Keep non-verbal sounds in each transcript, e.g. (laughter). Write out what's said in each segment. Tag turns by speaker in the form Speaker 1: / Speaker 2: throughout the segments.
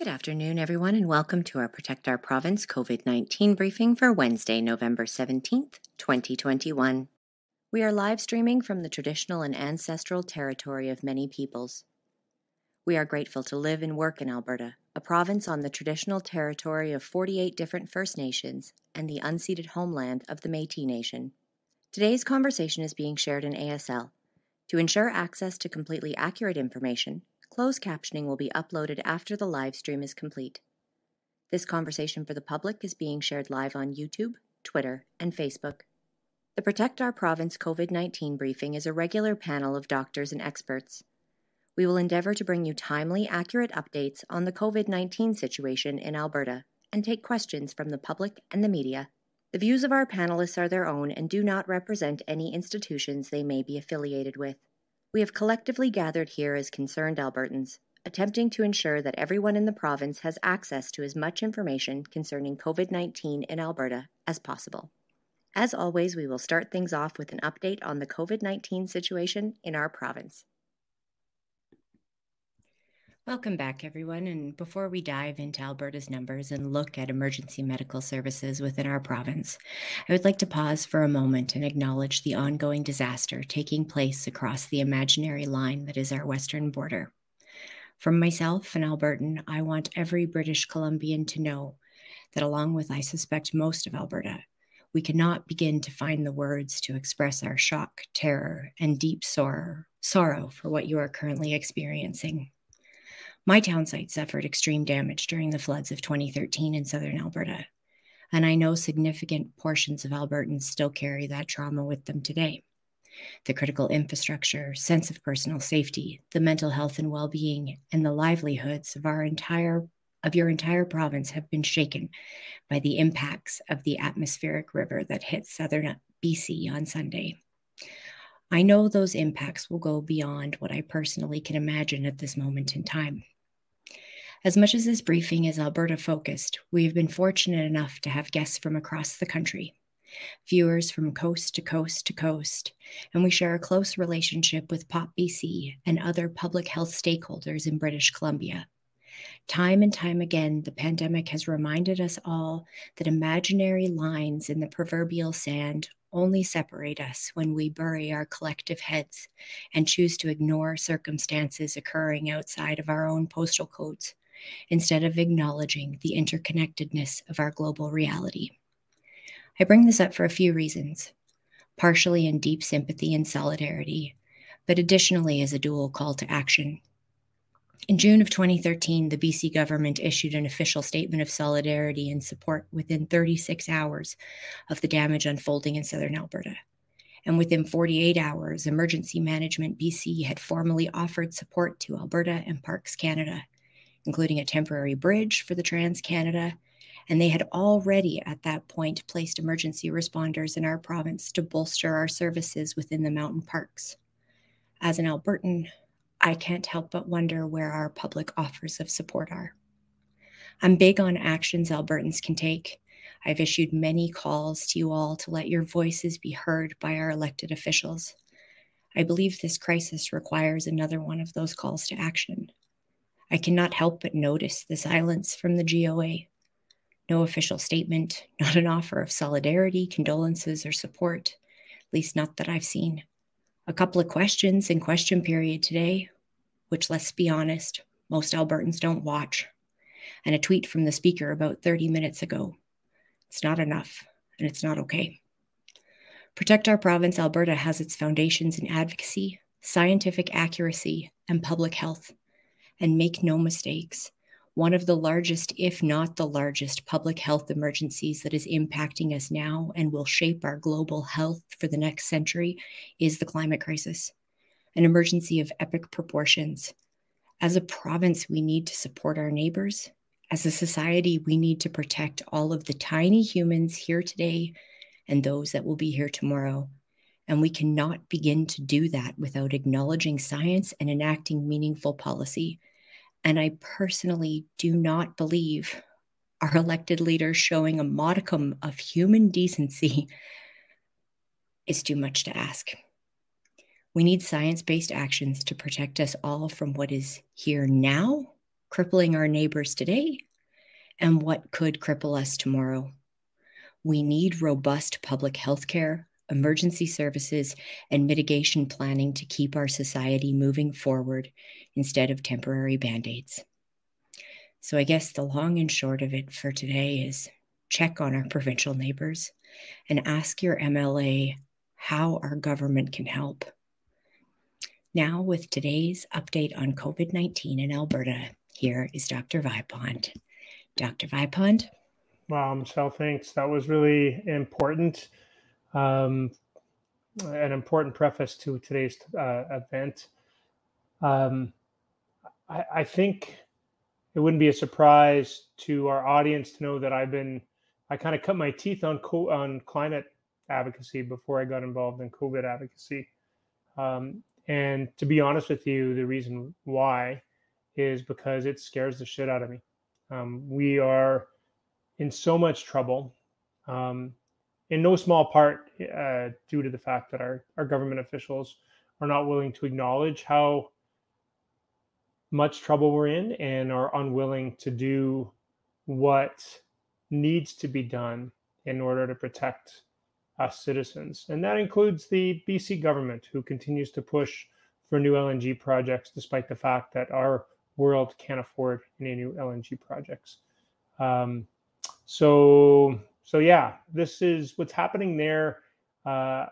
Speaker 1: Good afternoon, everyone, and welcome to our Protect Our Province COVID 19 briefing for Wednesday, November 17th, 2021. We are live streaming from the traditional and ancestral territory of many peoples. We are grateful to live and work in Alberta, a province on the traditional territory of 48 different First Nations and the unceded homeland of the Metis Nation. Today's conversation is being shared in ASL. To ensure access to completely accurate information, Closed captioning will be uploaded after the live stream is complete. This conversation for the public is being shared live on YouTube, Twitter, and Facebook. The Protect Our Province COVID 19 briefing is a regular panel of doctors and experts. We will endeavour to bring you timely, accurate updates on the COVID 19 situation in Alberta and take questions from the public and the media. The views of our panelists are their own and do not represent any institutions they may be affiliated with. We have collectively gathered here as concerned Albertans, attempting to ensure that everyone in the province has access to as much information concerning COVID 19 in Alberta as possible. As always, we will start things off with an update on the COVID 19 situation in our province.
Speaker 2: Welcome back, everyone. And before we dive into Alberta's numbers and look at emergency medical services within our province, I would like to pause for a moment and acknowledge the ongoing disaster taking place across the imaginary line that is our western border. From myself, an Albertan, I want every British Columbian to know that, along with, I suspect, most of Alberta, we cannot begin to find the words to express our shock, terror, and deep sorrow, sorrow for what you are currently experiencing. My town site suffered extreme damage during the floods of 2013 in southern Alberta, and I know significant portions of Albertans still carry that trauma with them today. The critical infrastructure, sense of personal safety, the mental health and well-being, and the livelihoods of our entire of your entire province have been shaken by the impacts of the atmospheric river that hit southern BC on Sunday. I know those impacts will go beyond what I personally can imagine at this moment in time. As much as this briefing is Alberta focused, we have been fortunate enough to have guests from across the country, viewers from coast to coast to coast, and we share a close relationship with POP BC and other public health stakeholders in British Columbia. Time and time again, the pandemic has reminded us all that imaginary lines in the proverbial sand only separate us when we bury our collective heads and choose to ignore circumstances occurring outside of our own postal codes instead of acknowledging the interconnectedness of our global reality. I bring this up for a few reasons partially in deep sympathy and solidarity, but additionally as a dual call to action. In June of 2013, the BC government issued an official statement of solidarity and support within 36 hours of the damage unfolding in southern Alberta. And within 48 hours, Emergency Management BC had formally offered support to Alberta and Parks Canada including a temporary bridge for the Trans Canada. And they had already at that point placed emergency responders in our province to bolster our services within the mountain parks. As an Albertan, I can't help but wonder where our public offers of support are. I'm big on actions Albertans can take. I've issued many calls to you all to let your voices be heard by our elected officials. I believe this crisis requires another one of those calls to action. I cannot help but notice the silence from the GOA. No official statement, not an offer of solidarity, condolences, or support, at least not that I've seen. A couple of questions in question period today, which, let's be honest, most Albertans don't watch, and a tweet from the speaker about 30 minutes ago. It's not enough, and it's not okay. Protect Our Province, Alberta has its foundations in advocacy, scientific accuracy, and public health. And make no mistakes, one of the largest, if not the largest, public health emergencies that is impacting us now and will shape our global health for the next century is the climate crisis, an emergency of epic proportions. As a province, we need to support our neighbors. As a society, we need to protect all of the tiny humans here today and those that will be here tomorrow. And we cannot begin to do that without acknowledging science and enacting meaningful policy. And I personally do not believe our elected leaders showing a modicum of human decency is too much to ask. We need science based actions to protect us all from what is here now crippling our neighbors today and what could cripple us tomorrow. We need robust public health care, emergency services, and mitigation planning to keep our society moving forward instead of temporary band aids. So, I guess the long and short of it for today is check on our provincial neighbors and ask your MLA how our government can help. Now, with today's update on COVID 19 in Alberta, here is Dr. Vipond. Dr. Vipond.
Speaker 3: Wow, Michelle, thanks. That was really important. Um, an important preface to today's uh, event. Um, I, I, think it wouldn't be a surprise to our audience to know that I've been, I kind of cut my teeth on co- on climate advocacy before I got involved in COVID advocacy. Um, and to be honest with you, the reason why is because it scares the shit out of me. Um, we are in so much trouble, um, in no small part uh, due to the fact that our, our government officials are not willing to acknowledge how much trouble we're in and are unwilling to do what needs to be done in order to protect us citizens. And that includes the BC government, who continues to push for new LNG projects, despite the fact that our world can't afford any new LNG projects. Um, so, so yeah, this is what's happening there. Uh,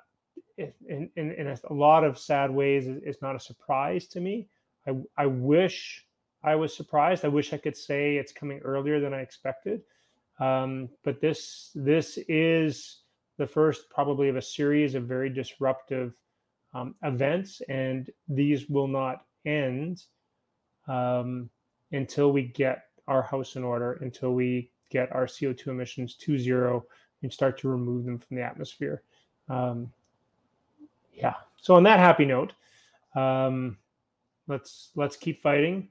Speaker 3: in, in, in a lot of sad ways, it's not a surprise to me. I, I wish I was surprised. I wish I could say it's coming earlier than I expected. Um, but this this is the first probably of a series of very disruptive um, events, and these will not end um, until we get our house in order, until we get our CO2 emissions to zero and start to remove them from the atmosphere. Um, yeah. So on that happy note, um, let's let's keep fighting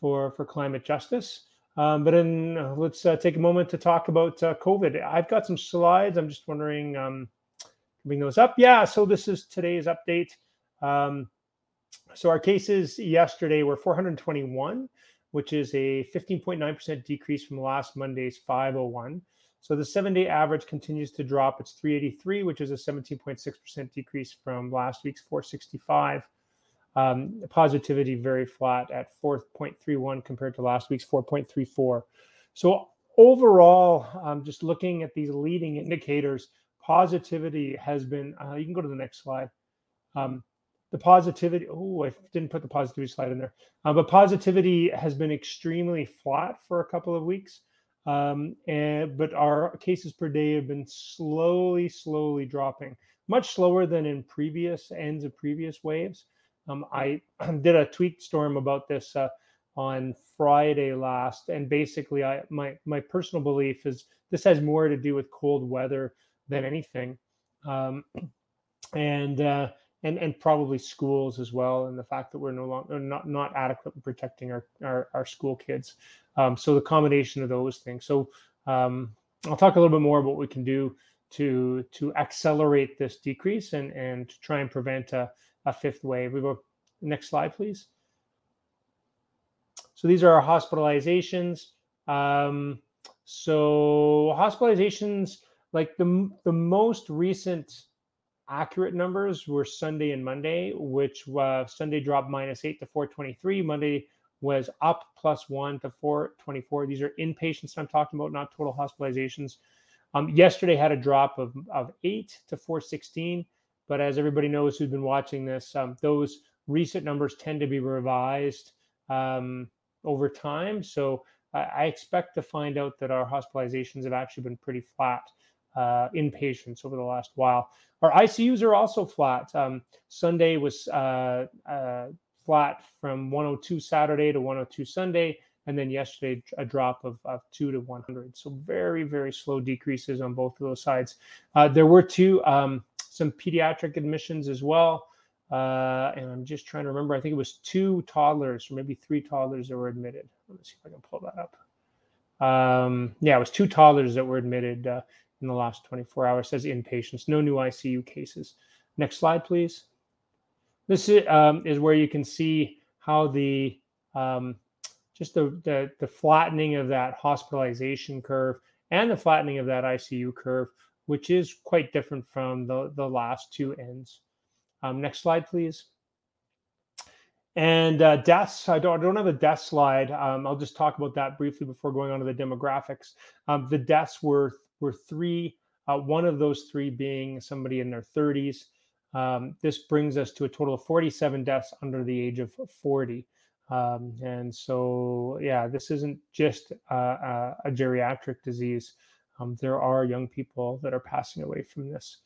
Speaker 3: for for climate justice. Um, but then uh, let's uh, take a moment to talk about uh, COVID. I've got some slides. I'm just wondering, um, bring those up. Yeah. So this is today's update. Um, so our cases yesterday were 421, which is a 15.9% decrease from last Monday's 501. So the seven day average continues to drop. It's 383, which is a 17.6% decrease from last week's 465. Um, positivity very flat at 4.31 compared to last week's 4.34. So overall, um, just looking at these leading indicators, positivity has been. Uh, you can go to the next slide. Um, the positivity. Oh, I didn't put the positivity slide in there. Uh, but positivity has been extremely flat for a couple of weeks. Um, and but our cases per day have been slowly, slowly dropping, much slower than in previous ends of previous waves. Um, I (clears throat) did a tweet storm about this uh, on Friday last, and basically, I my my personal belief is this has more to do with cold weather than anything. Um, (clears throat) and uh, and and probably schools as well, and the fact that we're no longer not not adequately protecting our our, our school kids. Um, so the combination of those things. So um, I'll talk a little bit more about what we can do to to accelerate this decrease and and to try and prevent a, a fifth wave. We go next slide, please. So these are our hospitalizations. Um, so hospitalizations, like the the most recent accurate numbers were Sunday and Monday, which uh, Sunday dropped minus eight to 423. Monday was up plus one to 424. These are inpatients I'm talking about, not total hospitalizations. Um, yesterday had a drop of, of eight to 416. But as everybody knows who's been watching this, um, those recent numbers tend to be revised um, over time. So I, I expect to find out that our hospitalizations have actually been pretty flat uh, inpatients over the last while. Our ICUs are also flat. Um, Sunday was uh, uh, flat from 102 Saturday to 102 Sunday, and then yesterday a drop of, of two to 100. So very very slow decreases on both of those sides. Uh, there were two um, some pediatric admissions as well. Uh, and I'm just trying to remember. I think it was two toddlers, or maybe three toddlers that were admitted. Let me see if I can pull that up. Um, yeah, it was two toddlers that were admitted uh, in the last 24 hours, says inpatients, no new ICU cases. Next slide, please. This is, um, is where you can see how the, um, just the, the, the flattening of that hospitalization curve and the flattening of that ICU curve, which is quite different from the, the last two ends. Um, next slide, please. And uh, deaths, I don't, I don't have a death slide. Um, I'll just talk about that briefly before going on to the demographics. Um, the deaths were, were three, uh, one of those three being somebody in their 30s. Um, this brings us to a total of 47 deaths under the age of 40. Um, and so, yeah, this isn't just a, a, geriatric disease. Um, there are young people that are passing away from this.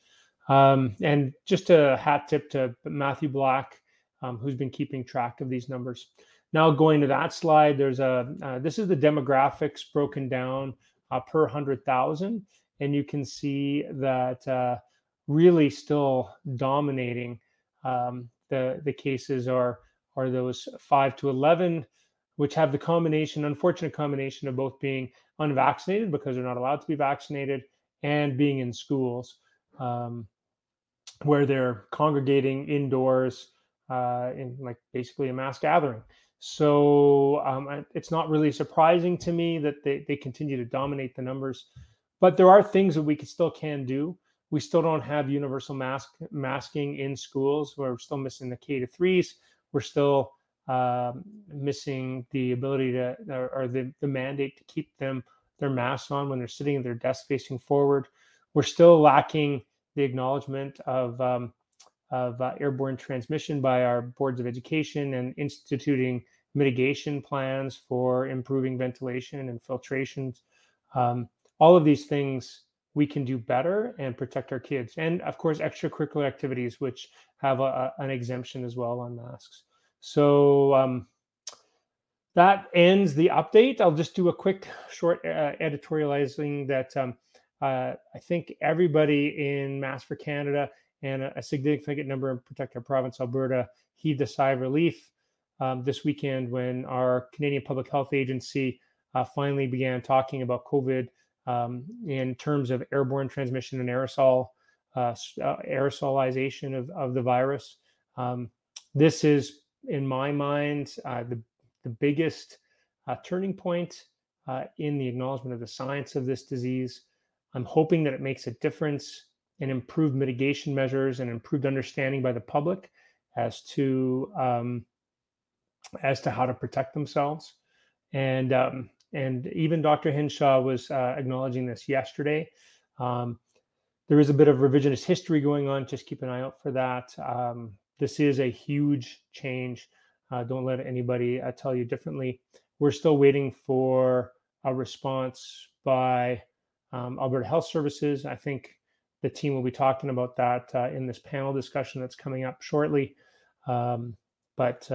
Speaker 3: Um, and just a hat tip to Matthew Black, um, who's been keeping track of these numbers. Now, going to that slide, there's a uh, this is the demographics broken down uh, per 100,000. And you can see that uh, really still dominating um, the, the cases are, are those 5 to 11, which have the combination, unfortunate combination of both being unvaccinated because they're not allowed to be vaccinated and being in schools um, where they're congregating indoors uh, in like basically a mass gathering. So um, it's not really surprising to me that they, they continue to dominate the numbers, but there are things that we can, still can do. We still don't have universal mask masking in schools. We're still missing the K to threes. We're still um, missing the ability to or, or the, the mandate to keep them their masks on when they're sitting at their desk facing forward. We're still lacking the acknowledgement of um, of uh, airborne transmission by our boards of education and instituting mitigation plans for improving ventilation and filtrations. Um, all of these things we can do better and protect our kids. And of course, extracurricular activities, which have a, a, an exemption as well on masks. So um, that ends the update. I'll just do a quick short uh, editorializing that um, uh, I think everybody in Mask for Canada and a, a, significant number in Protect Our Province, Alberta, heaved a sigh of relief um, this weekend when our Canadian Public Health Agency uh, finally began talking about COVID um, in terms of airborne transmission and aerosol uh, uh, aerosolization of, of the virus. Um, this is, in my mind, uh, the the biggest uh, turning point in the acknowledgement of the science of this disease. I'm hoping that it makes a difference in improved mitigation measures and improved understanding by the public as to um, as to how to protect themselves. And um, and even Dr. Hinshaw was uh, acknowledging this yesterday. Um, there is a bit of revisionist history going on. Just keep an eye out for that. Um, this is a huge change. Uh, don't let anybody uh, tell you differently. We're still waiting for a response by um, Alberta Health Services. I think the team will be talking about that uh, in this panel discussion that's coming up shortly. Um, but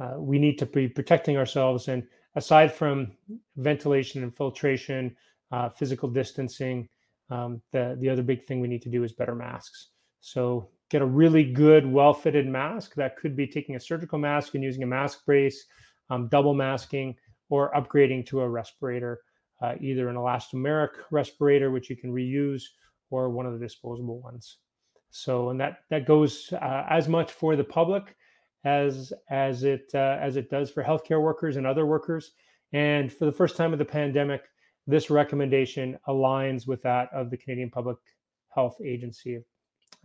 Speaker 3: uh, we need to be protecting ourselves. And aside from ventilation and filtration, uh, physical distancing, um, the the other big thing we need to do is better masks. So get a really good, well-fitted mask. That could be taking a surgical mask and using a mask brace, um, double masking, or upgrading to a respirator, uh, either an elastomeric respirator, which you can reuse, or one of the disposable ones. So, and that that goes uh, as much for the public as as it uh, as it does for healthcare workers and other workers. And for the first time of the pandemic, this recommendation aligns with that of the Canadian Public Health Agency,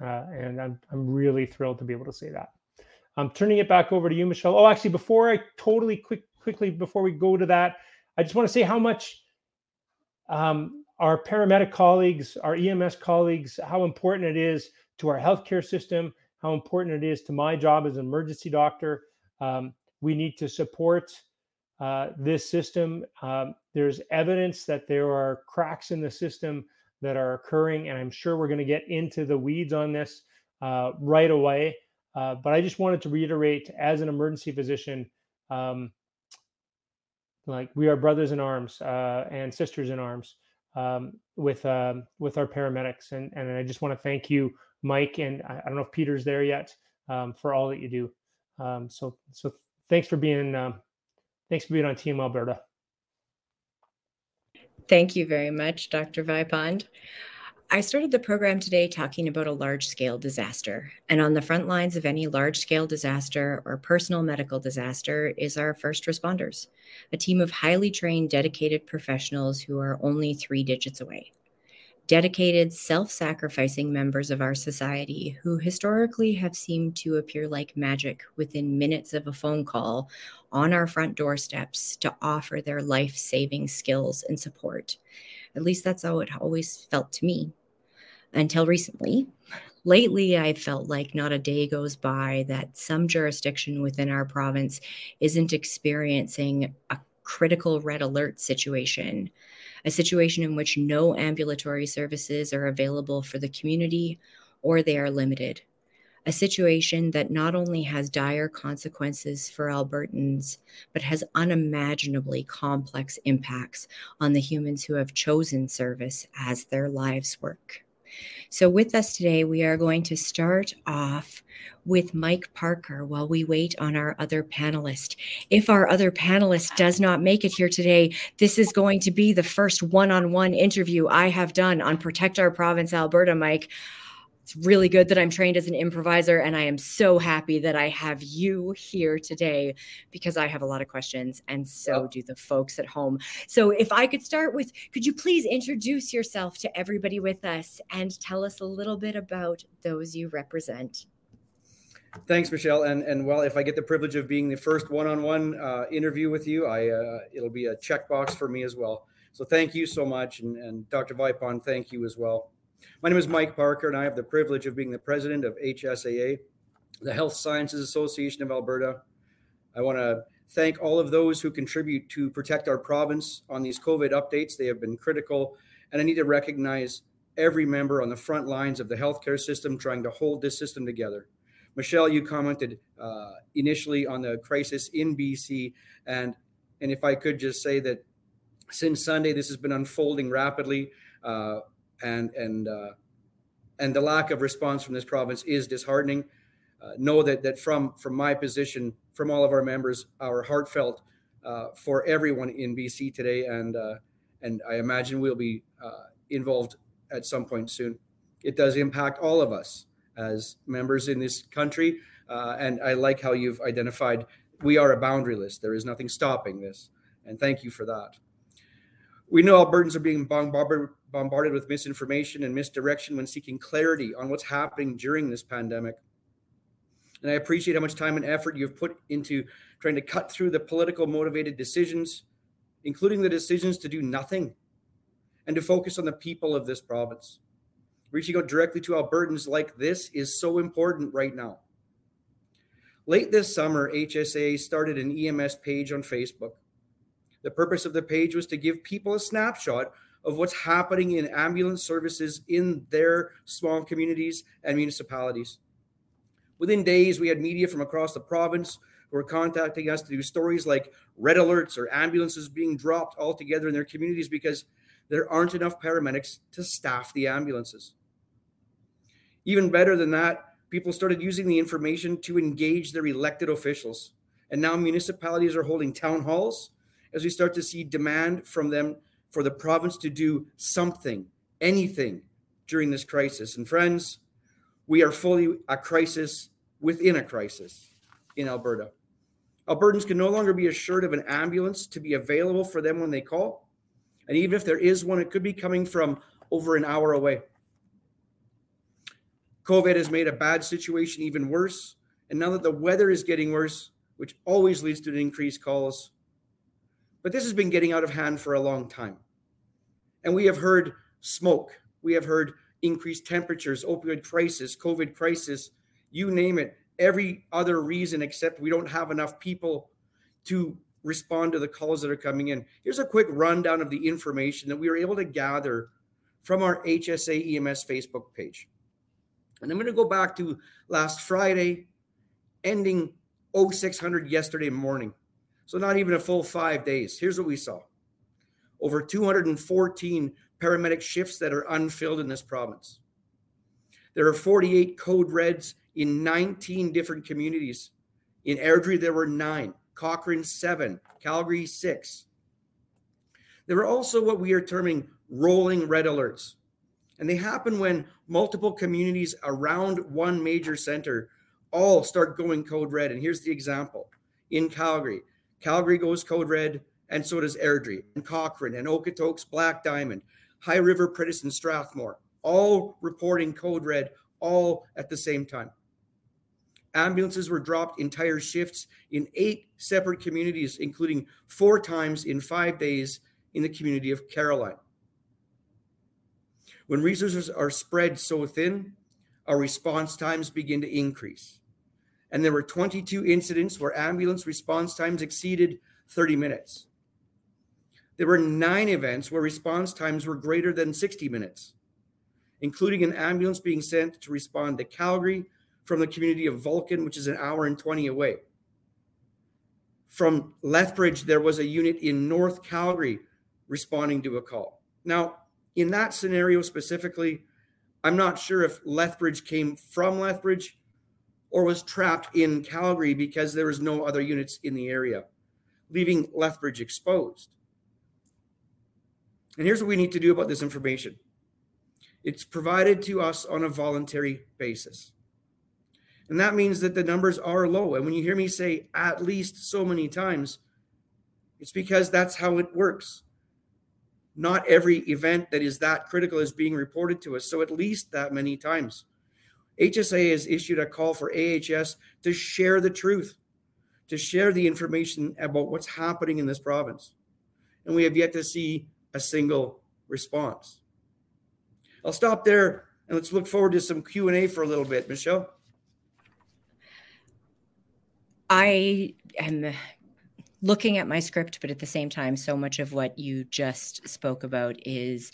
Speaker 3: uh, and I'm I'm really thrilled to be able to say that. I'm turning it back over to you, Michelle. Oh, actually, before I totally quick quickly before we go to that, I just want to say how much um, our paramedic colleagues, our EMS colleagues, how important it is to our healthcare system, how important it is to my job as an emergency doctor. Um, we need to support uh, this system. Um, there's evidence that there are cracks in the system that are occurring, and I'm sure we're going to get into the weeds on this uh, right away. Uh, but I just wanted to reiterate as an emergency physician, um, like we are brothers in arms uh, and sisters in arms um, with um, with our paramedics. And and I just want to thank you, Mike, and I, I don't know if Peter's there yet um, for all that you do. Um, so so thanks for being um, thanks for being on Team Alberta.
Speaker 2: Thank you very much, Dr. Vipond. I started the program today talking about a large scale disaster. And on the front lines of any large scale disaster or personal medical disaster is our first responders, a team of highly trained, dedicated professionals who are only three digits away. Dedicated, self sacrificing members of our society who historically have seemed to appear like magic within minutes of a phone call on our front doorsteps to offer their life saving skills and support. At least that's how it always felt to me until recently. Lately, I've felt like not a day goes by that some jurisdiction within our province isn't experiencing a critical red alert situation, a situation in which no ambulatory services are available for the community or they are limited. A situation that not only has dire consequences for Albertans, but has unimaginably complex impacts on the humans who have chosen service as their lives work. So, with us today, we are going to start off with Mike Parker while we wait on our other panelist. If our other panelist does not make it here today, this is going to be the first one on one interview I have done on Protect Our Province, Alberta, Mike. It's really good that I'm trained as an improviser, and I am so happy that I have you here today because I have a lot of questions, and so oh. do the folks at home. So, if I could start with, could you please introduce yourself to everybody with us and tell us a little bit about those you represent?
Speaker 4: Thanks, Michelle. And and well, if I get the privilege of being the first one-on-one uh, interview with you, I uh, it'll be a checkbox for me as well. So thank you so much, and, and Dr. Vipond, thank you as well. My name is Mike Parker, and I have the privilege of being the president of HSAA, the Health Sciences Association of Alberta. I want to thank all of those who contribute to protect our province on these COVID updates. They have been critical, and I need to recognize every member on the front lines of the healthcare system trying to hold this system together. Michelle, you commented uh, initially on the crisis in BC, and and if I could just say that since Sunday, this has been unfolding rapidly. Uh, and and uh, and the lack of response from this province is disheartening. Uh, know that that from from my position, from all of our members, our heartfelt uh, for everyone in BC today, and uh, and I imagine we'll be uh, involved at some point soon. It does impact all of us as members in this country, uh, and I like how you've identified we are a boundary list. There is nothing stopping this, and thank you for that. We know Albertans are being bombarded bombarded with misinformation and misdirection when seeking clarity on what's happening during this pandemic. And I appreciate how much time and effort you've put into trying to cut through the political motivated decisions, including the decisions to do nothing and to focus on the people of this province. Reaching out directly to Albertans like this is so important right now. Late this summer, HSA started an EMS page on Facebook. The purpose of the page was to give people a snapshot of what's happening in ambulance services in their small communities and municipalities. Within days, we had media from across the province who were contacting us to do stories like red alerts or ambulances being dropped altogether in their communities because there aren't enough paramedics to staff the ambulances. Even better than that, people started using the information to engage their elected officials. And now municipalities are holding town halls as we start to see demand from them for the province to do something, anything during this crisis. And friends, we are fully a crisis within a crisis in Alberta. Albertans can no longer be assured of an ambulance to be available for them when they call. And even if there is one, it could be coming from over an hour away. COVID has made a bad situation even worse. And now that the weather is getting worse, which always leads to an increased calls, but this has been getting out of hand for a long time. And we have heard smoke, we have heard increased temperatures, opioid crisis, COVID crisis, you name it, every other reason except we don't have enough people to respond to the calls that are coming in. Here's a quick rundown of the information that we were able to gather from our HSA EMS Facebook page. And I'm going to go back to last Friday, ending 0600 yesterday morning. So not even a full five days. Here's what we saw over 214 paramedic shifts that are unfilled in this province. There are 48 code reds in 19 different communities. In Airdrie, there were nine, Cochrane, seven, Calgary, six. There are also what we are terming rolling red alerts. And they happen when multiple communities around one major center all start going code red. And here's the example in Calgary Calgary goes code red, and so does Airdrie, and Cochrane, and Okotoks, Black Diamond, High River, Prentice, and Strathmore, all reporting code red all at the same time. Ambulances were dropped entire shifts in eight separate communities, including four times in five days in the community of Caroline. When resources are spread so thin, our response times begin to increase. And there were 22 incidents where ambulance response times exceeded 30 minutes. There were nine events where response times were greater than 60 minutes, including an ambulance being sent to respond to Calgary from the community of Vulcan, which is an hour and 20 away. From Lethbridge, there was a unit in North Calgary responding to a call. Now, in that scenario specifically, I'm not sure if Lethbridge came from Lethbridge or was trapped in Calgary because there was no other units in the area, leaving Lethbridge exposed. And here's what we need to do about this information it's provided to us on a voluntary basis. And that means that the numbers are low. And when you hear me say at least so many times, it's because that's how it works. Not every event that is that critical is being reported to us. So at least that many times. HSA has issued a call for AHS to share the truth, to share the information about what's happening in this province. And we have yet to see a single response. I'll stop there and let's look forward to some Q&A for a little bit, Michelle.
Speaker 2: I am looking at my script, but at the same time, so much of what you just spoke about is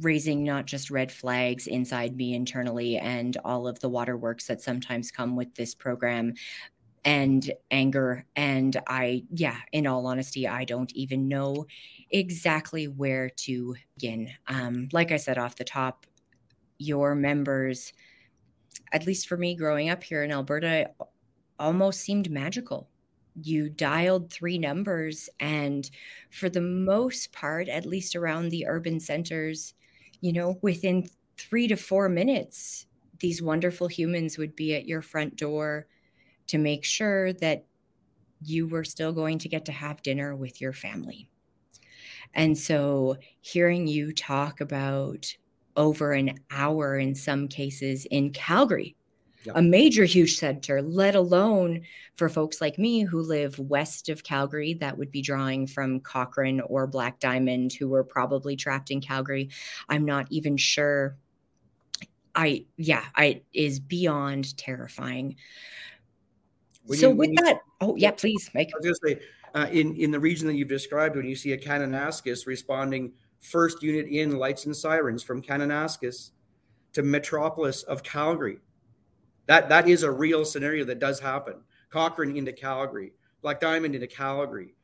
Speaker 2: raising not just red flags inside me internally and all of the waterworks that sometimes come with this program and anger. And I, yeah, in all honesty, I don't even know exactly where to begin. Um, like I said off the top, your members, at least for me growing up here in Alberta, almost seemed magical. You dialed three numbers, and for the most part, at least around the urban centers, you know, within three to four minutes, these wonderful humans would be at your front door to make sure that you were still going to get to have dinner with your family. And so, hearing you talk about over an hour in some cases in Calgary a major huge center, let alone for folks like me who live west of Calgary, that would be drawing from Cochrane or Black Diamond, who were probably trapped in Calgary. I'm not even sure. I, yeah, I is beyond terrifying. When so, you, with that, you, oh, yeah, please, Mike.
Speaker 4: I was going to say, uh, in, in the region that you've described, when you see a Kananaskis responding first unit in lights and sirens from Kananaskis to Metropolis of Calgary, that that is a real scenario that does happen. Cochrane into Calgary, Black Diamond into Calgary.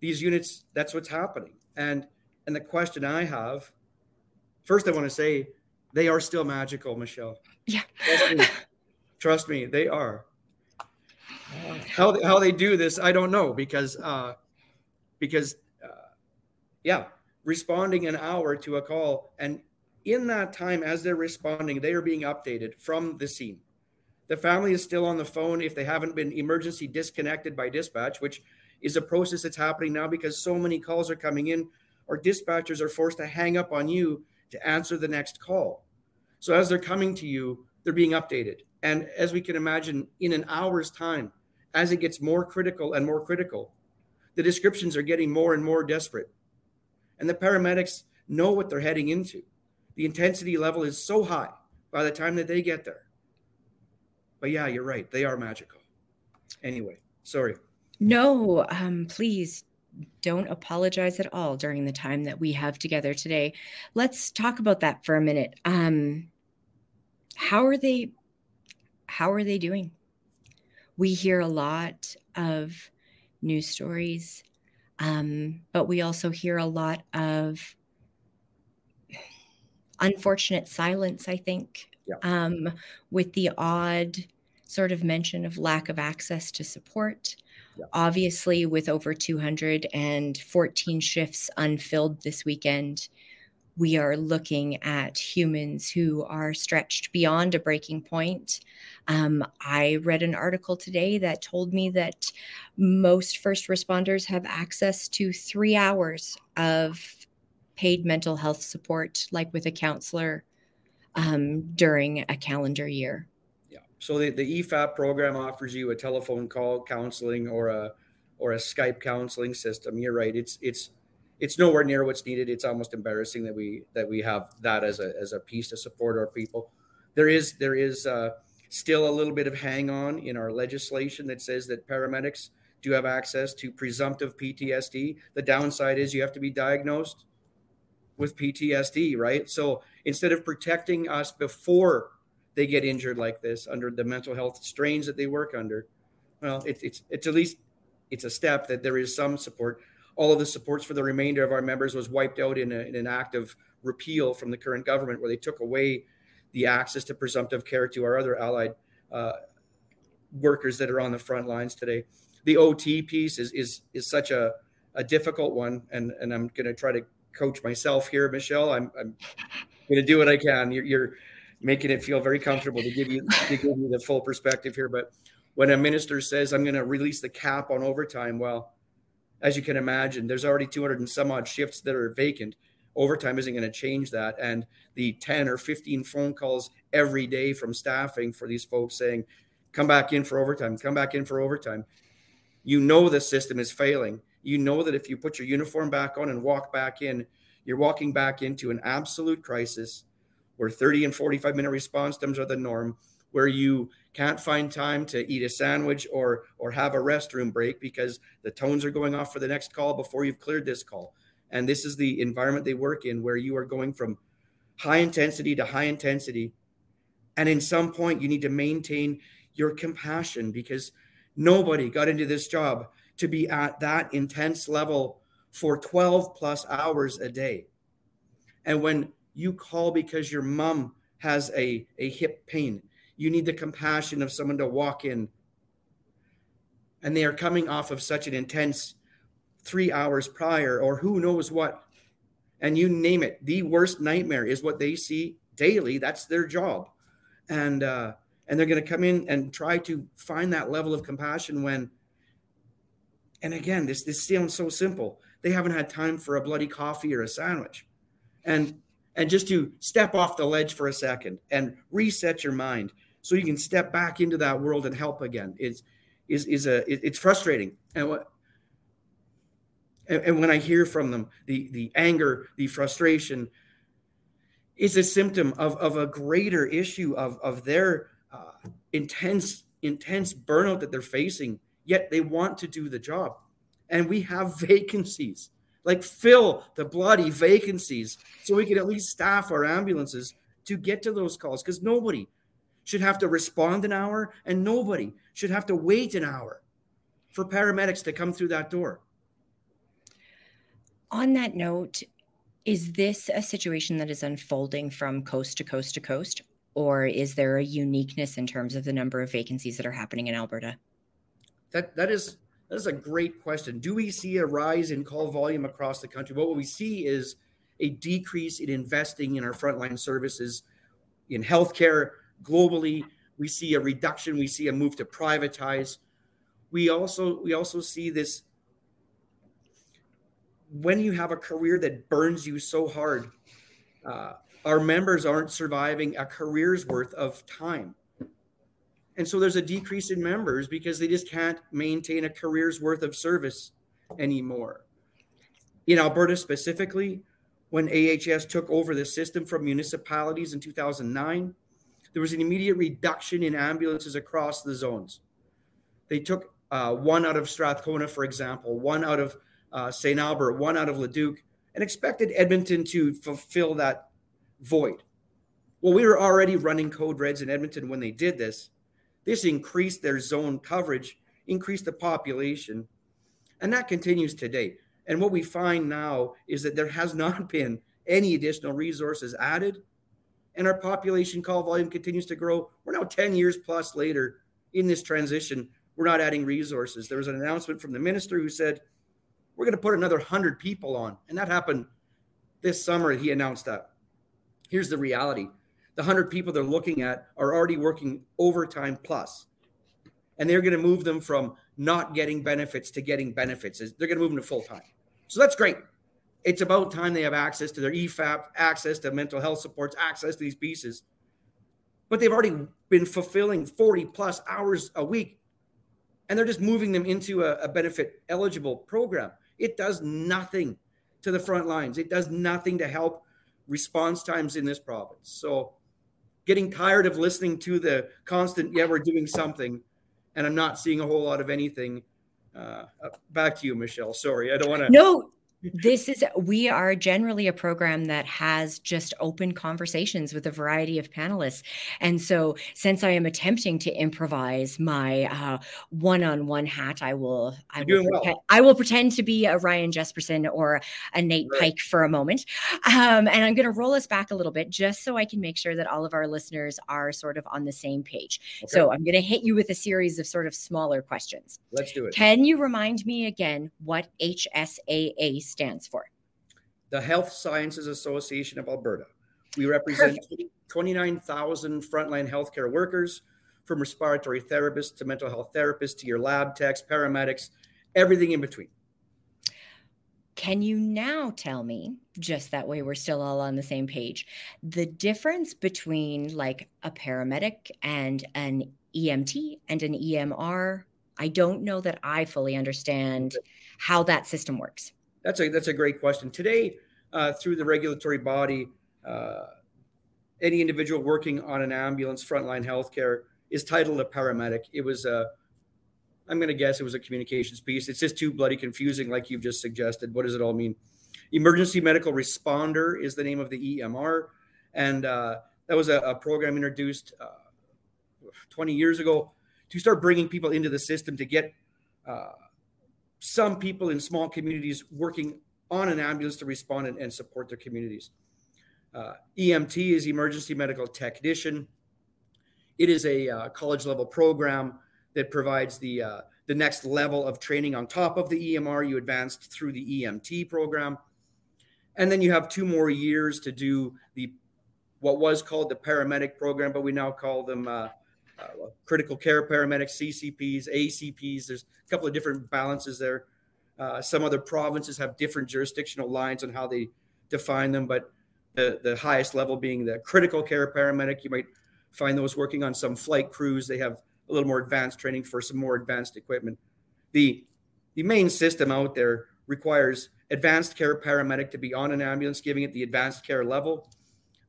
Speaker 4: These units, that's what's happening. And and the question I have, first I want to say they are still magical, Michelle.
Speaker 2: Yeah.
Speaker 4: Trust me, trust me they are. How they, how they do this, I don't know because uh, because uh, yeah, responding an hour to a call and in that time as they're responding, they are being updated from the scene. The family is still on the phone if they haven't been emergency disconnected by dispatch, which is a process that's happening now because so many calls are coming in, or dispatchers are forced to hang up on you to answer the next call. So as they're coming to you, they're being updated. And as we can imagine, in an hour's time, as it gets more critical and more critical, the descriptions are getting more and more desperate. And the paramedics know what they're heading into. The intensity level is so high by the time that they get there but yeah, you're right. They are magical. Anyway, sorry.
Speaker 2: No, um, please don't apologize at all during the time that we have together today. Let's talk about that for a minute. Um, how are they? How are they doing? We hear a lot of news stories, um, but we also hear a lot of unfortunate silence. I think yeah. um, with the odd sort of mention of lack of access to support. Yeah. Obviously, with over 214 shifts unfilled this weekend, we are looking at humans who are stretched beyond a breaking point. Um, I read an article today that told me that most first responders have access to three hours of paid mental health support, like with a counselor um, during a calendar year.
Speaker 4: So the, the EFAP program offers you a telephone call counseling or a or a Skype counseling system. You're right. It's it's it's nowhere near what's needed. It's almost embarrassing that we that we have that as a as a piece to support our people. There is there is uh, still a little bit of hang on in our legislation that says that paramedics do have access to presumptive PTSD. The downside is you have to be diagnosed with PTSD, right? So instead of protecting us before they get injured like this under the mental health strains that they work under, well, it, it's it's at least it's a step that there is some support all of the supports for the remainder of our members was wiped out in, a, in an act of repeal from the current government, where they took away the access to presumptive care to our other allied uh, workers that are on the front lines today. The OT piece is is is such a, a difficult one, and and I'm going to try to coach myself here, Michelle. I'm I'm going to do what I can. You're, you're making it feel very comfortable to give you to give you the full perspective here, but when a minister says I'm going to release the cap on overtime, well, as you can imagine, there's already 200 and some odd shifts that are vacant. Overtime isn't going to change that. And the 10 or 15 phone calls every day from staffing for these folks saying, come back in for overtime, come back in for overtime. You know the system is failing. You know that if you put your uniform back on and walk back in, you're walking back into an absolute crisis where 30 and 45 minute response times are the norm, where you can't find time to eat a sandwich or or have a restroom break because the tones are going off for the next call before you've cleared this call. And this is the environment they work in where you are going from high intensity to high intensity. And in some point you need to maintain your compassion because nobody got into this job to be at that intense level for 12 plus hours a day. And when you call because your mom has a, a hip pain you need the compassion of someone to walk in. And they are coming off of such an intense three hours prior, or who knows what. And you name it, the worst nightmare is what they see daily. That's their job. And, uh, and they're going to come in and try to find that level of compassion when, and again, this, this sounds so simple. They haven't had time for a bloody coffee or a sandwich. And and just to step off the ledge for a second and reset your mind so you can step back into that world and help again is is is a it's frustrating. And what and, and when i hear from them the the anger the frustration is a symptom of of a greater issue of of their uh, intense intense burnout that they're facing yet they want to do the job. And we have (laughs) vacancies like fill the bloody vacancies so we can at least staff our ambulances to get to those calls because nobody should have to respond an hour, and nobody should have to wait an hour for paramedics to come through that door.
Speaker 2: On that note, is this a situation that is unfolding from coast to coast to coast, or is there a uniqueness in terms of the number of vacancies that are happening in Alberta?
Speaker 4: That that is that is a great question. Do we see a rise in call volume across the country? What we see is a decrease in investing in our frontline services in healthcare, globally. We see a reduction. We see a move to privatize. We also we also see this when you have a career that burns you so hard. Uh, our members aren't surviving a career's worth of time. And so there's a decrease in members because they just can't maintain a career's worth of service anymore. In Alberta specifically, when AHS took over the system from municipalities in 2009, there was an immediate reduction in ambulances across the zones. They took uh, one out of Strathcona, for example, one out of uh, St. Albert, one out of Leduc, and expected Edmonton to fulfill that void. Well, we were already running code reds in Edmonton when they did this. This increased their zone coverage, increased the population, and that continues today. And what we find now is that there has (laughs) not been any additional resources added and our population call volume continues to grow. We're now 10 years plus later in this transition. We're not adding resources. There was an announcement from the minister who said, we're going to put another 100 people on. And that happened this summer he announced that. Here's the reality the 100 people they're looking at are already working overtime plus, and they're going to move them from not getting benefits to getting benefits. They're going to move them to full time. So that's great. It's about time they have access to their EFAP, access to mental health supports, access to these pieces. But they've already been fulfilling 40 plus hours a week, and they're just moving them into a, a benefit eligible program. It does nothing to the front lines. It does nothing to help response times in this province. So, getting tired of listening to the constant, yeah, we're doing something, and I'm not seeing a whole lot of anything. Uh, back to you, Michelle. Sorry, I don't want to.
Speaker 2: No, this is we are generally a program that has just open conversations with a variety of panelists and so since i am attempting to improvise my uh, one-on-one hat i will I will, pretend, well. I will pretend to be a ryan Jespersen or a nate right. pike for a moment um, and i'm going to roll us back a little bit just so i can make sure that all of our listeners are sort of on the same page okay. so i'm going to hit you with a series of sort of smaller questions
Speaker 4: let's do it
Speaker 2: can you remind me again what hsaa stands for?
Speaker 4: The Health Sciences Association of Alberta. We represent 29,000 frontline healthcare workers, from respiratory therapists to mental health therapists to your lab techs, paramedics, everything in between.
Speaker 2: Can you now tell me, just that way we're still all on the same page, the difference between like a paramedic and an EMT and an EMR? I don't know that I fully understand how that system works.
Speaker 4: That's a that's a great question. Today, uh, through the regulatory body, uh, any individual working on an ambulance, frontline healthcare, is titled a paramedic. It was a, I'm going to guess it was a communications piece. It's just too bloody confusing, like you've just suggested. What does it all mean? Emergency medical responder is the name of the EMR, and uh, that was a, a program introduced uh, 20 years ago to start bringing people into the system to get uh, some people in small communities working on an ambulance to respond and, and support their communities. Uh, EMT is emergency medical technician. It is a uh, college level program that provides the uh, the next level of training on top of the EMR. You advanced through the EMT program, and then you have two more years to do the what was called the paramedic program, but we now call them uh, critical care paramedics, CCPs, ACPs. There's a couple of different balances there. Uh, some other provinces have different jurisdictional lines on how they define them, but the, the highest level being the critical care paramedic. You might find those working on some flight crews. They have a little more advanced training for some more advanced equipment. The, the main system out there requires advanced care paramedic to be on an ambulance, giving it the advanced care level,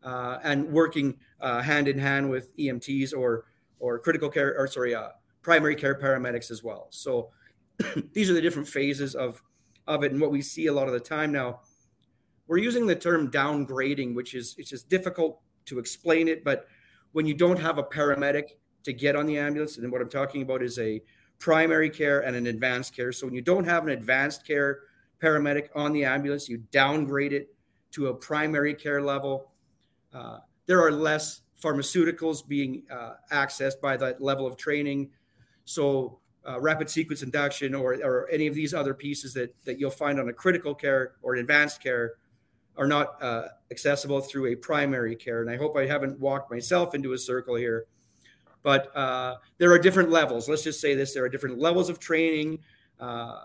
Speaker 4: uh, and working uh, hand in hand with EMTs or or critical care or sorry uh, primary care paramedics as well. So (clears throat) these are the different phases of of it. And what we see a lot of the time now we're using the term downgrading which is it's just difficult to explain it but when you don't have a paramedic to get on the ambulance and what i'm talking about is a primary care and an advanced care. So when you don't have an advanced care paramedic on the ambulance you downgrade it to a primary care level. Uh, there are less pharmaceuticals being uh, accessed by that level of training. So uh, rapid sequence induction or, or any of these other pieces that, that you'll find on a critical care or advanced care are not uh, accessible through a primary care. And I hope I haven't walked myself into a circle here. But uh, there are different levels. Let's just say this: there are different levels of training. Uh,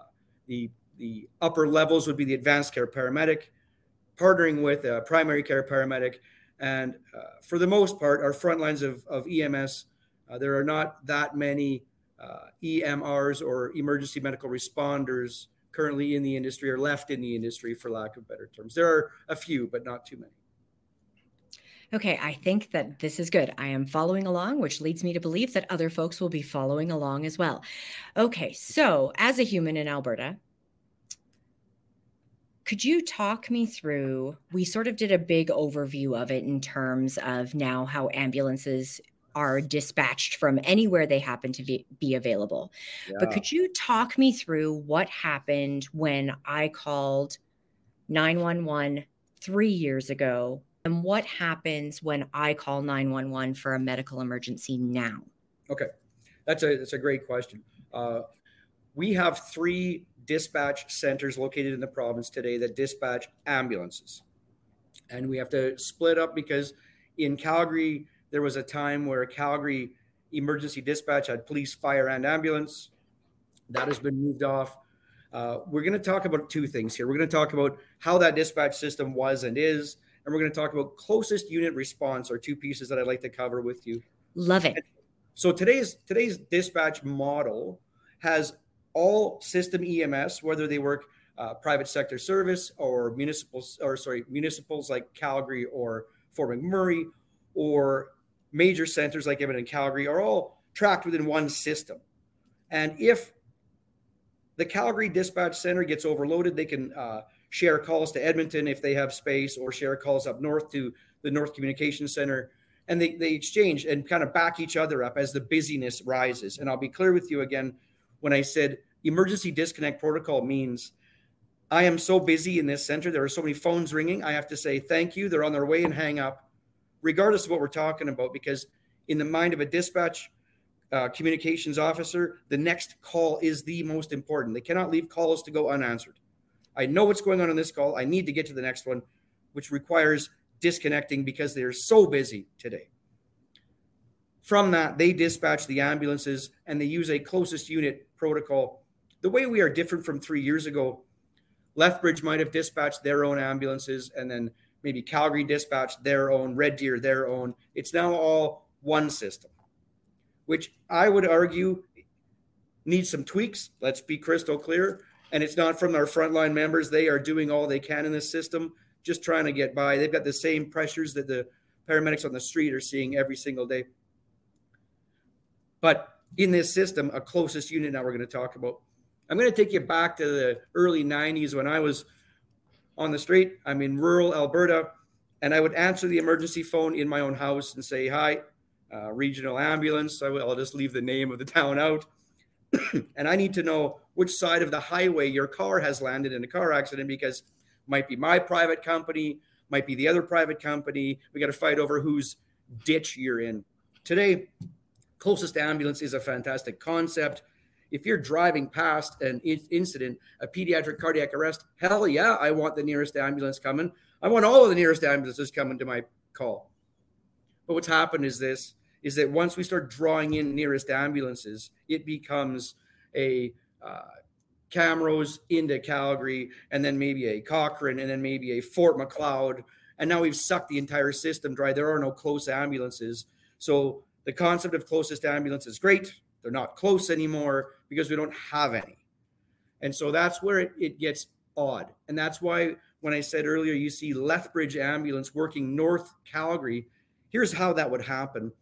Speaker 4: the the upper levels would be the advanced care paramedic, partnering with a primary care paramedic, and uh, for the most part, our front lines of, of EMS, uh, there are not that many uh, EMRs or emergency medical responders currently in the industry or left in the industry, for lack of better terms. There are a few, but not too many.
Speaker 2: Okay, I think that this is good. I am following along, which leads me to believe that other folks will be following along as well. Okay, so as a human in Alberta, could you talk me through? We sort of did a big overview of it in terms of now how ambulances are dispatched from anywhere they happen to be, be available. Yeah. But could you talk me through what happened when I called 911 three years ago and what happens when I call 911 for a medical emergency now?
Speaker 4: Okay, that's a that's a great question. Uh, we have three dispatch centers located in the province today that dispatch ambulances. and we have to split up because in Calgary there was a time where Calgary emergency dispatch had police, fire, and ambulance. That has been moved off. Uh, we're going to talk about two things here. We're going to talk about how that dispatch system was and is, and we're going to talk about closest unit response are two pieces that I'd like to cover with you.
Speaker 2: Love it.
Speaker 4: So today's today's dispatch model has all system EMS, whether they work uh, private sector service or municipals, or sorry, municipals like Calgary or Fort McMurray, or major centers like Edmonton and Calgary, are all tracked within one system. And if the Calgary Dispatch Center gets overloaded, they can uh, share calls to Edmonton if they have space, or share calls up north to the North Communication Center. And they, they exchange and kind of back each other up as the busyness rises. And I'll be clear with you again when I said emergency disconnect protocol means I am so busy in this center. There are so many phones ringing. I have to say thank you. They're on their way and hang up, regardless of what we're talking about, because in the mind of a dispatch uh, communications officer, the next call is the most important. They cannot leave calls to go unanswered. I know what's going on in this call. I need to get to the next one, which requires disconnecting because they're so busy today. From that, they dispatch the ambulances and they use a closest unit protocol. The way we are different from three years ago, Lethbridge might have dispatched their own ambulances and then maybe Calgary dispatched their own, Red Deer their own. It's now all one system which I would argue needs some tweaks. Let's be crystal clear. And it's not from our frontline members. They are doing all they can in this system, just trying to get by. They've got the same pressures that the paramedics on the street are seeing every single day. But in this system, a closest unit now we're going to talk about. I'm going to take you back to the early 90s when I was on the street. I'm in rural Alberta, and I would answer the emergency phone in my own house and say, Hi, uh, regional ambulance. I will, I'll just leave the name of the town out. (clears throat) and I need to know which side of the highway your car has landed in a car accident because might be my private company, might be the other private company. We got to fight over whose ditch you're in. Today, closest ambulance is a fantastic concept. If you're driving past an incident, a pediatric cardiac arrest, hell yeah, I want the nearest ambulance coming. I want all of the nearest ambulances coming to my call. But what's happened is this is that once we start drawing in nearest ambulances, it becomes a uh, Camrose into Calgary, and then maybe a Cochrane, and then maybe a Fort Macleod. And now we've sucked the entire system dry. There are no close ambulances. So the concept of closest ambulance is great. They're not close anymore because we don't have any. And so that's where it, it gets odd. And that's why when I said earlier, you see Lethbridge ambulance working north Calgary. Here's how that would happen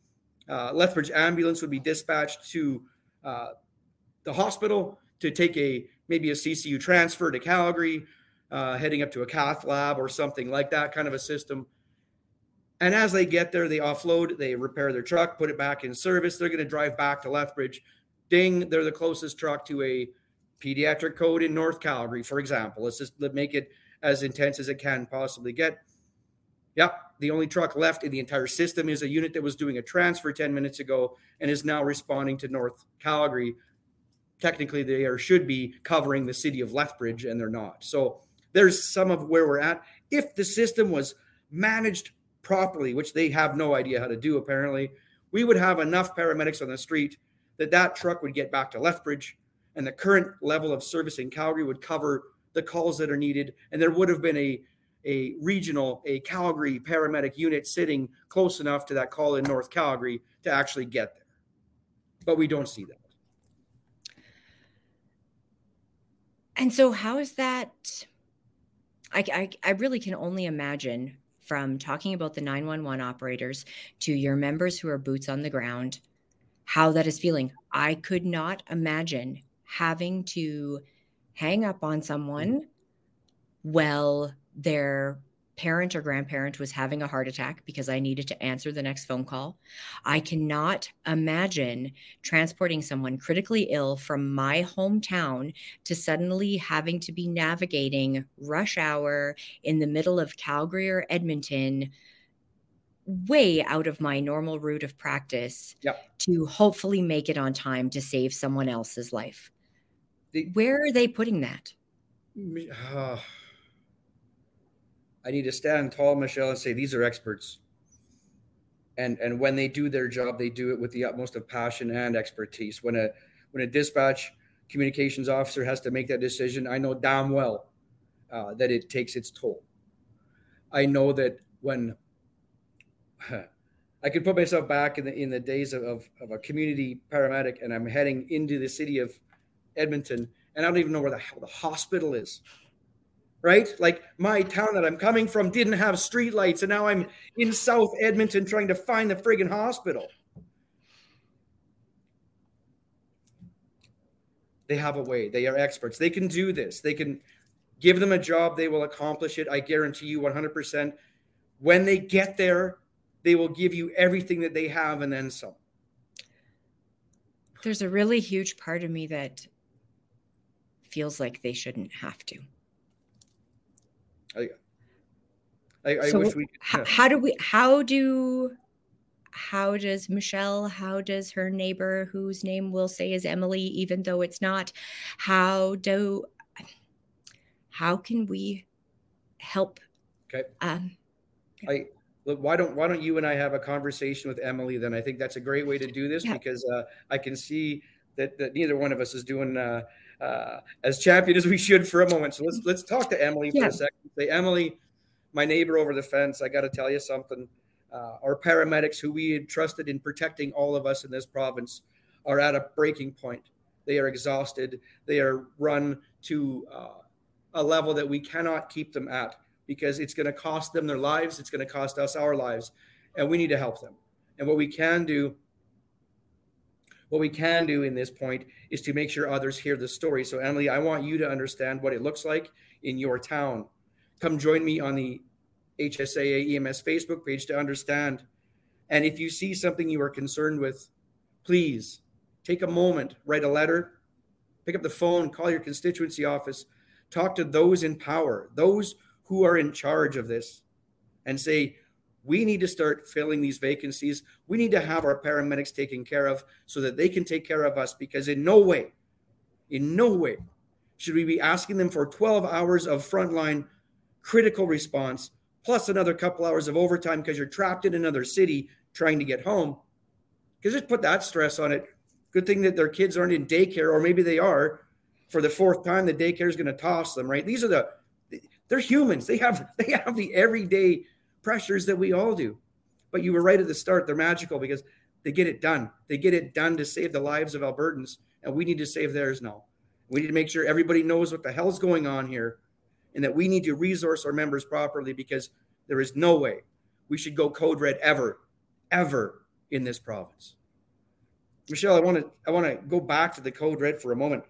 Speaker 4: uh, Lethbridge ambulance would be dispatched to uh, the hospital to take a maybe a CCU transfer to Calgary, uh, heading up to a cath lab or something like that kind of a system. And as they get there, they offload, they repair their truck, put it back in service. They're going to drive back to Lethbridge. Ding, they're the closest truck to a pediatric code in North Calgary, for example. Let's just make it as intense as it can possibly get. Yep, the only truck left in the entire system is a unit that was doing a transfer 10 minutes ago and is now responding to North Calgary. Technically, they are should be covering the city of Lethbridge, and they're not. So there's some of where we're at. If the system was managed properly, which they have no idea how to do apparently, we would have enough paramedics on the street that that truck would get back to Lethbridge, and the current level of service in Calgary would cover the calls that are needed, and there would have been a a regional, a Calgary paramedic unit sitting close enough to that call in North Calgary to actually get there. But we don't see that.
Speaker 2: And so, how is that? I, I, I really can only imagine from talking about the 911 operators to your members who are boots on the ground, how that is feeling. I could not imagine having to hang up on someone mm-hmm. well their parent or grandparent was having a heart attack because I needed to answer the next phone call. I cannot imagine transporting someone critically ill from my hometown to suddenly having to be navigating rush hour in the middle of Calgary or Edmonton way out of my normal route of practice
Speaker 4: yep.
Speaker 2: to hopefully make it on time to save someone else's life. The, Where are they putting that?
Speaker 4: Uh, I need to stand tall, Michelle, and say these are experts. And and when they do their job, they do it with the utmost of passion and expertise. When a when a dispatch communications officer has to make that decision, I know damn well uh, that it takes its toll. I know that when (sighs) I could put myself back in the in the days of, of, of, a community paramedic and I'm heading into the city of Edmonton and I don't even know where the hell the hospital is. Right? Like my town that I'm coming from didn't have streetlights, and now I'm in South Edmonton trying to find the friggin' hospital. They have a way. They are experts. They can do this. They can give them a job, they will accomplish it. I guarantee you 100%. When they get there, they will give you everything that they have and then some.
Speaker 2: There's a really huge part of me that feels like they shouldn't have to.
Speaker 4: I, I, I
Speaker 2: so
Speaker 4: wish we.
Speaker 2: Could, how, how do we? How do? How does Michelle? How does her neighbor, whose name we'll say is Emily, even though it's not? How do? How can we help?
Speaker 4: Okay.
Speaker 2: Um,
Speaker 4: I look. Why don't Why don't you and I have a conversation with Emily? Then I think that's a great way to do this yeah. because uh, I can see that, that neither one of us is doing. Uh, uh, as champion as we should for a moment. So let's let's talk to Emily yeah. for a second. Say, Emily, my neighbor over the fence. I got to tell you something. Uh, our paramedics, who we had trusted in protecting all of us in this province, are at a breaking point. They are exhausted. They are run to uh, a level that we cannot keep them at because it's going to cost them their lives. It's going to cost us our lives, and we need to help them. And what we can do what we can do in this point is to make sure others hear the story. So, Emily, I want you to understand what it looks like in your town. Come join me on the HSAA EMS Facebook page to understand. And if you see something you are concerned with, please take a moment, write a letter, pick up the phone, call your constituency office, talk to those in power, those who are in charge of this, and say, we need to start filling these vacancies. We need to have our paramedics taken care of so that they can take care of us because, in no way, in no way should we be asking them for 12 hours of frontline critical response plus another couple hours of overtime because you're trapped in another city trying to get home. Because just put that stress on it. Good thing that their kids aren't in daycare, or maybe they are. For the fourth time, the daycare is going to toss them. Right? These are the they're humans. They have (laughs) they have the everyday pressures that we all do. But you were right at the start. They're magical because they get it done. They get it done to save the lives of Albertans, and we need to save theirs now. We need to make sure everybody knows what the hell's going on here and that we need to resource our members properly because there is no way we should go code red ever, ever in this province. Michelle, I want to I want to go back to the code red for a moment.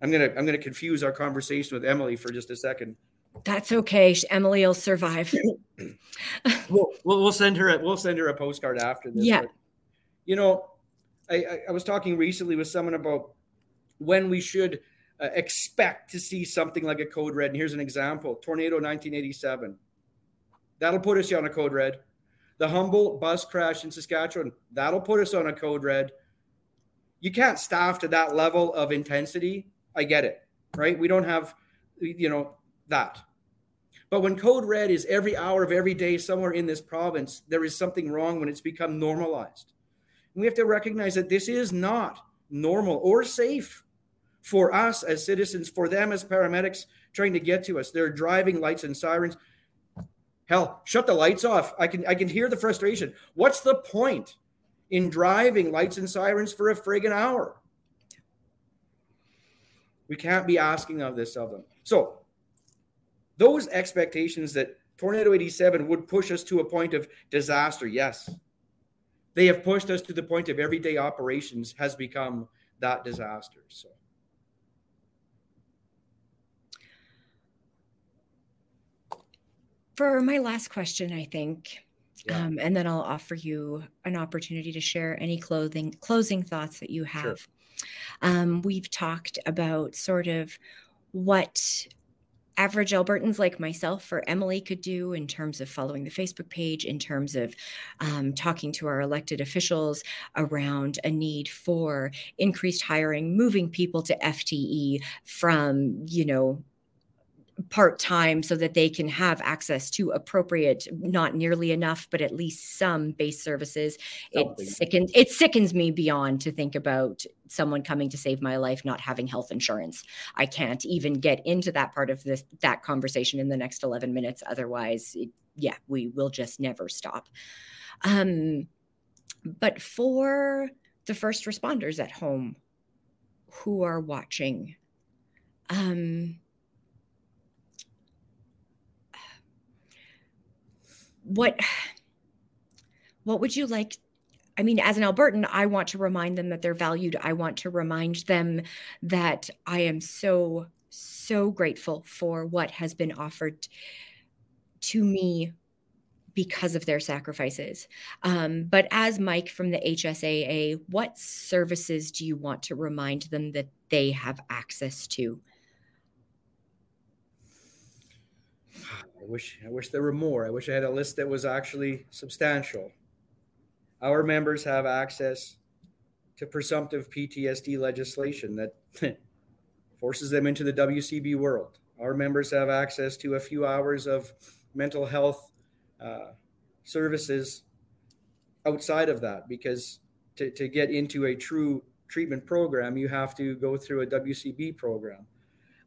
Speaker 4: I'm gonna I'm gonna confuse our conversation with Emily for just a second.
Speaker 2: That's okay. Emily will survive. (clears throat)
Speaker 4: we'll, we'll send her a, we'll send her a postcard after this.
Speaker 2: Yeah. But,
Speaker 4: you know, I, I, I, was talking recently with someone about when we should uh, expect to see something like a code red. And here's an example: tornado 1987. That'll put us on a code red. The Humboldt bus crash in Saskatchewan. That'll put us on a code red. You can't staff to that level of intensity. I get it, right? We don't have, you know, that. But when code red is every hour of every day somewhere in this province, there is something wrong when it's become normalized. And we have to recognize that this is not normal or safe for us as citizens, for them as paramedics trying to get to us. They're driving lights and sirens. Hell, shut the lights off. I can I can hear the frustration. What's the point in driving lights and sirens for a friggin' hour? We can't be asking of this of them. So those expectations that Tornado 87 would push us to a point of disaster, yes. They have pushed us to the point of everyday operations has become that disaster. So
Speaker 2: for my last question, I think, yeah. um, and then I'll offer you an opportunity to share any clothing closing thoughts that you have. Sure. Um, we've talked about sort of what average Albertans like myself or Emily could do in terms of following the Facebook page, in terms of um, talking to our elected officials around a need for increased hiring, moving people to FTE from, you know, part time so that they can have access to appropriate, not nearly enough, but at least some base services. It sickens it sickens me beyond to think about someone coming to save my life not having health insurance. I can't even get into that part of this that conversation in the next 11 minutes. Otherwise, it, yeah, we will just never stop. Um, but for the first responders at home who are watching, um, what what would you like I mean, as an Albertan, I want to remind them that they're valued. I want to remind them that I am so, so grateful for what has been offered to me because of their sacrifices. Um, but as Mike from the HSAA, what services do you want to remind them that they have access to?
Speaker 4: I wish I wish there were more. I wish I had a list that was actually substantial. Our members have access to presumptive PTSD legislation that (laughs) forces them into the WCB world. Our members have access to a few hours of mental health uh, services outside of that because to, to get into a true treatment program, you have to go through a WCB program.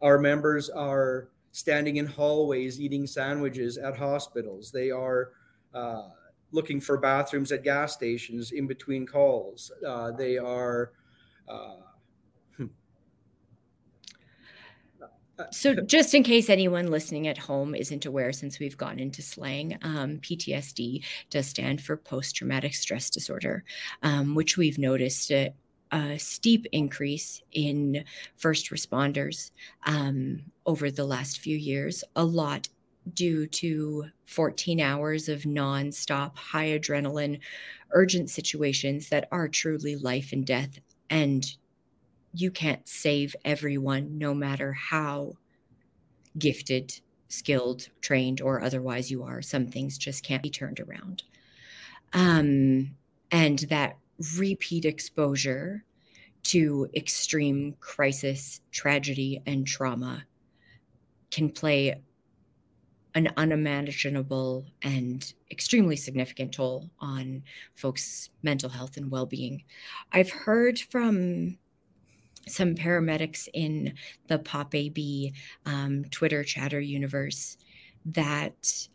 Speaker 4: Our members are standing in hallways eating sandwiches at hospitals. They are uh, looking for bathrooms at gas stations in between calls. Uh, they are. Uh,
Speaker 2: hmm. so, just in case anyone listening at home isn't aware, since we've gone into slang, um, PTSD does stand for post traumatic stress disorder, um, which we've noticed uh, a steep increase in first responders um, over the last few years, a lot due to 14 hours of nonstop high adrenaline urgent situations that are truly life and death. And you can't save everyone, no matter how gifted, skilled, trained, or otherwise you are. Some things just can't be turned around. Um, and that repeat exposure to extreme crisis, tragedy, and trauma can play an unimaginable and extremely significant toll on folks' mental health and well being. I've heard from some paramedics in the Pop AB um, Twitter chatter universe that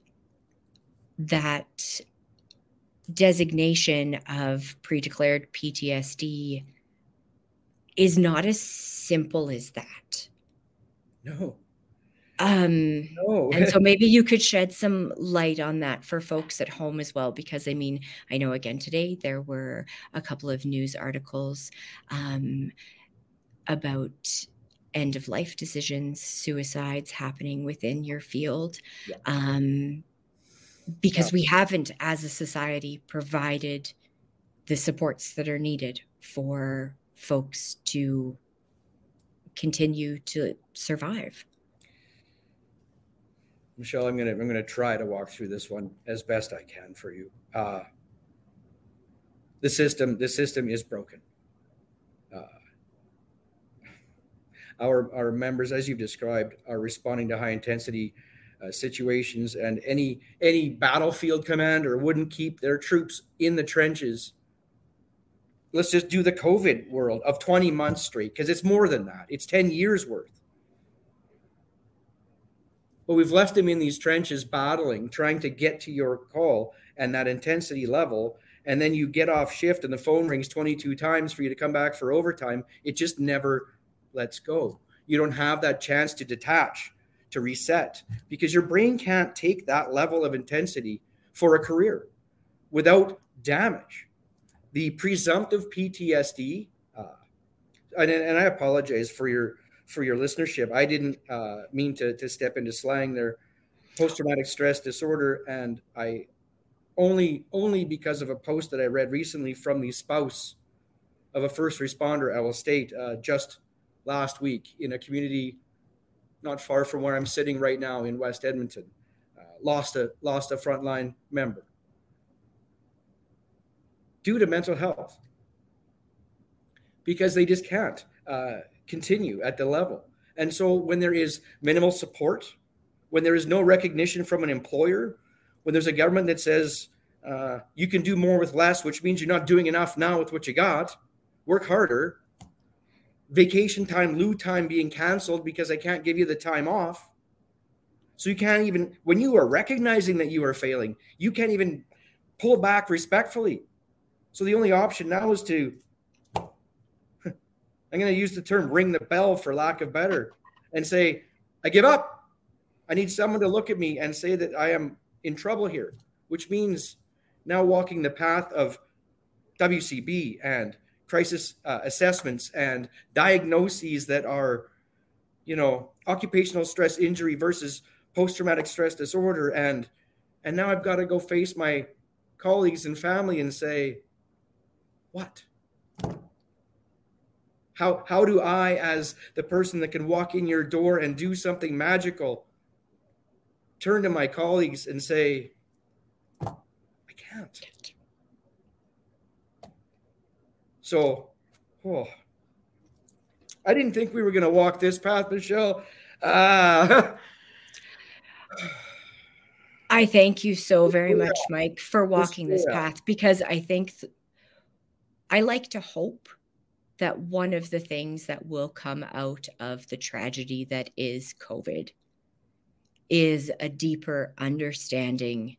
Speaker 2: that designation of pre-declared PTSD is not as simple as that.
Speaker 4: No.
Speaker 2: Um, no. and so (laughs) maybe you could shed some light on that for folks at home as well, because I mean, I know again today there were a couple of news articles um, about end of life decisions, suicides happening within your field. Yeah. Um, because yeah. we haven't, as a society, provided the supports that are needed for folks to continue to survive.
Speaker 4: Michelle, I'm gonna I'm gonna try to walk through this one as best I can for you. Uh, the system the system is broken. Uh, our our members, as you've described, are responding to high intensity uh, situations, and any any battlefield commander wouldn't keep their troops in the trenches. Let's just do the COVID world of 20 months straight because it's more than that. It's 10 years worth but we've left them in these trenches battling, trying to get to your call and that intensity level. And then you get off shift and the phone rings 22 times for you to come back for overtime. It just never lets go. You don't have that chance to detach, to reset, because your brain can't take that level of intensity for a career without damage. The presumptive PTSD, uh, and, and I apologize for your for your listenership. I didn't uh, mean to, to step into slang there. Post traumatic stress disorder, and I only only because of a post that I read recently from the spouse of a first responder I will state uh, just last week in a community not far from where I'm sitting right now in West Edmonton. Uh, lost a lost a frontline member due to mental health because they just can't. Uh, continue at the level. And so when there is minimal support when there is no recognition from an employer, when there's a government that says uh, you can do more with less, which means you're not doing enough now with what you got, work harder. Vacation time, lieu time being canceled because I can't give you the time off. So you can't even, when you are recognizing that you are failing, you can't even pull back respectfully. So the only option now is to, (laughs) I'm going to use the term ring the bell for lack of better and say, I give up. I need someone to look at me and say that I am in trouble here, which means now walking the path of WCB and crisis uh, assessments and diagnoses that are, you know, occupational stress injury versus post traumatic stress disorder. And and now I've got to go face my colleagues and family and say, what? How, how do I, as the person that can walk in your door and do something magical, turn to my colleagues and say, I can't? So, oh, I didn't think we were going to walk this path, Michelle. Uh, (sighs)
Speaker 2: I thank you so very much, Mike, for walking this path because I think th- I like to hope that one of the things that will come out of the tragedy that is COVID is a deeper understanding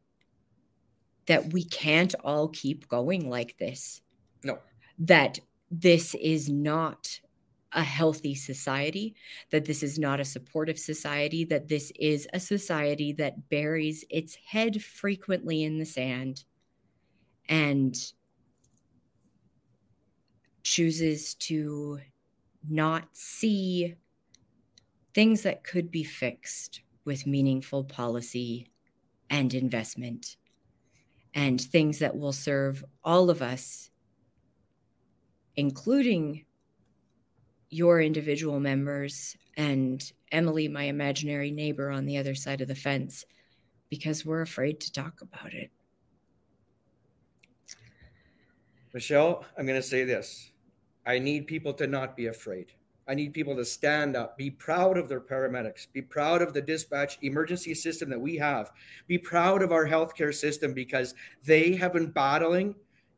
Speaker 2: that we can't all keep going like this. That this is not a healthy society, that this is not a supportive society, that this is a society that buries its head frequently in the sand and chooses to not see things that could be fixed with meaningful policy and investment and things that will serve all of us, including your individual members and Emily, my imaginary neighbor on the other side of the fence, because we're afraid to talk about it.
Speaker 4: Michelle, I'm going to say this. I need people to not be afraid. I need people to stand up, be proud of their paramedics, be proud of the dispatch emergency system that we have, be proud of our healthcare system because they have been battling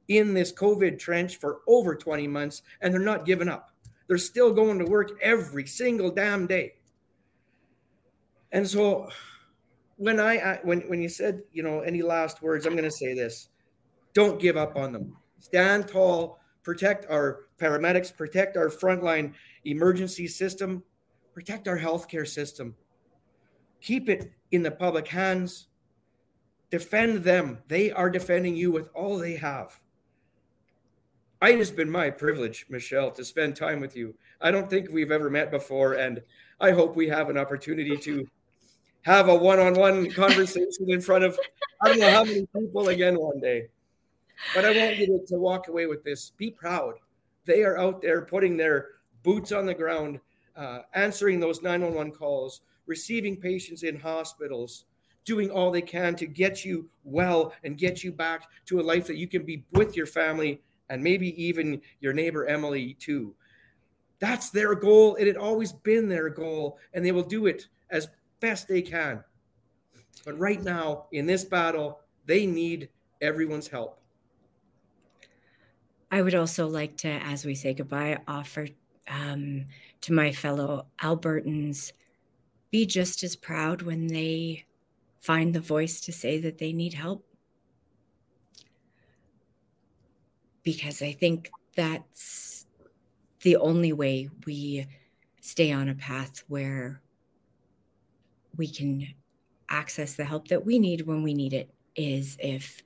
Speaker 4: in this COVID trench for over 20 months and they're not giving up. They're still going to work every single damn day. And so when I when when you said, you know, any last words, I'm going to say this. Don't give up on them. Stand tall, protect our paramedics, protect our frontline emergency system, protect our healthcare system. Keep it in the public hands. Defend them. They are defending you with all they have. It has been my privilege, Michelle, to spend time with you. I don't think we've ever met before, and I hope we have an opportunity to have a one-on-one conversation in front of I don't know how many people again one day. But I want you to, to walk away with this. Be proud. They are out there putting their boots on the ground, uh, answering those 911 calls, receiving patients in hospitals, doing all they can to get you well and get you back to a life that you can be with your family and maybe even your neighbor Emily too. That's their goal. It had always been their goal, and they will do it as best they can. But right now, in this battle, they need everyone's help.
Speaker 2: I would also like to, as we say goodbye, offer um, to my fellow Albertans be just as proud when they find the voice to say that they need help because I think that's the only way we stay on a path where we can access the help that we need when we need it is if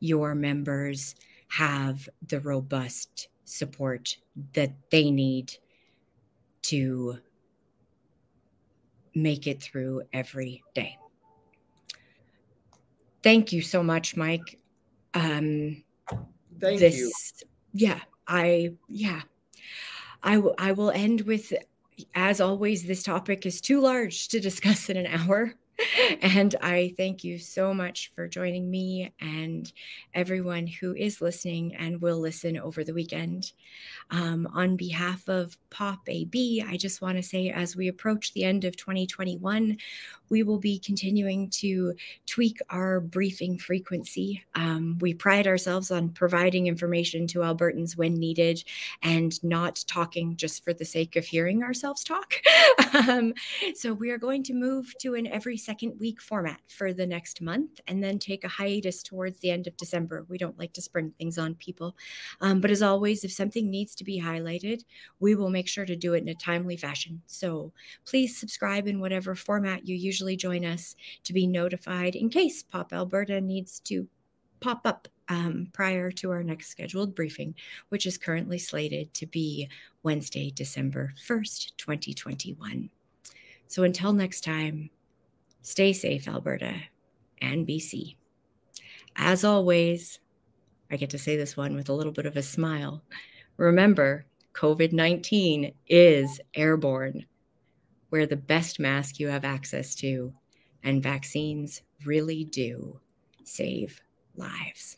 Speaker 2: your members have the robust support that they need to make it through every day. Thank you so much, Mike. Um,
Speaker 4: Thank this, you.
Speaker 2: Yeah, I yeah. I, w- I will end with as always this topic is too large to discuss in an hour (laughs) and I thank you so much for joining me and everyone who is listening and will listen over the weekend. Um, on behalf of POP AB, I just want to say as we approach the end of 2021, we will be continuing to tweak our briefing frequency. Um, we pride ourselves on providing information to Albertans when needed and not talking just for the sake of hearing ourselves talk. (laughs) um, so we are going to move to an every second week format for the next month and then take a hiatus towards the end of December. We don't like to spring things on people. Um, but as always, if something needs to be highlighted, we will make sure to do it in a timely fashion. So please subscribe in whatever format you usually join us to be notified in case Pop Alberta needs to pop up um, prior to our next scheduled briefing, which is currently slated to be Wednesday, December 1st, 2021. So until next time, stay safe, Alberta and BC. As always, I get to say this one with a little bit of a smile. Remember, COVID 19 is airborne. Wear the best mask you have access to, and vaccines really do save lives.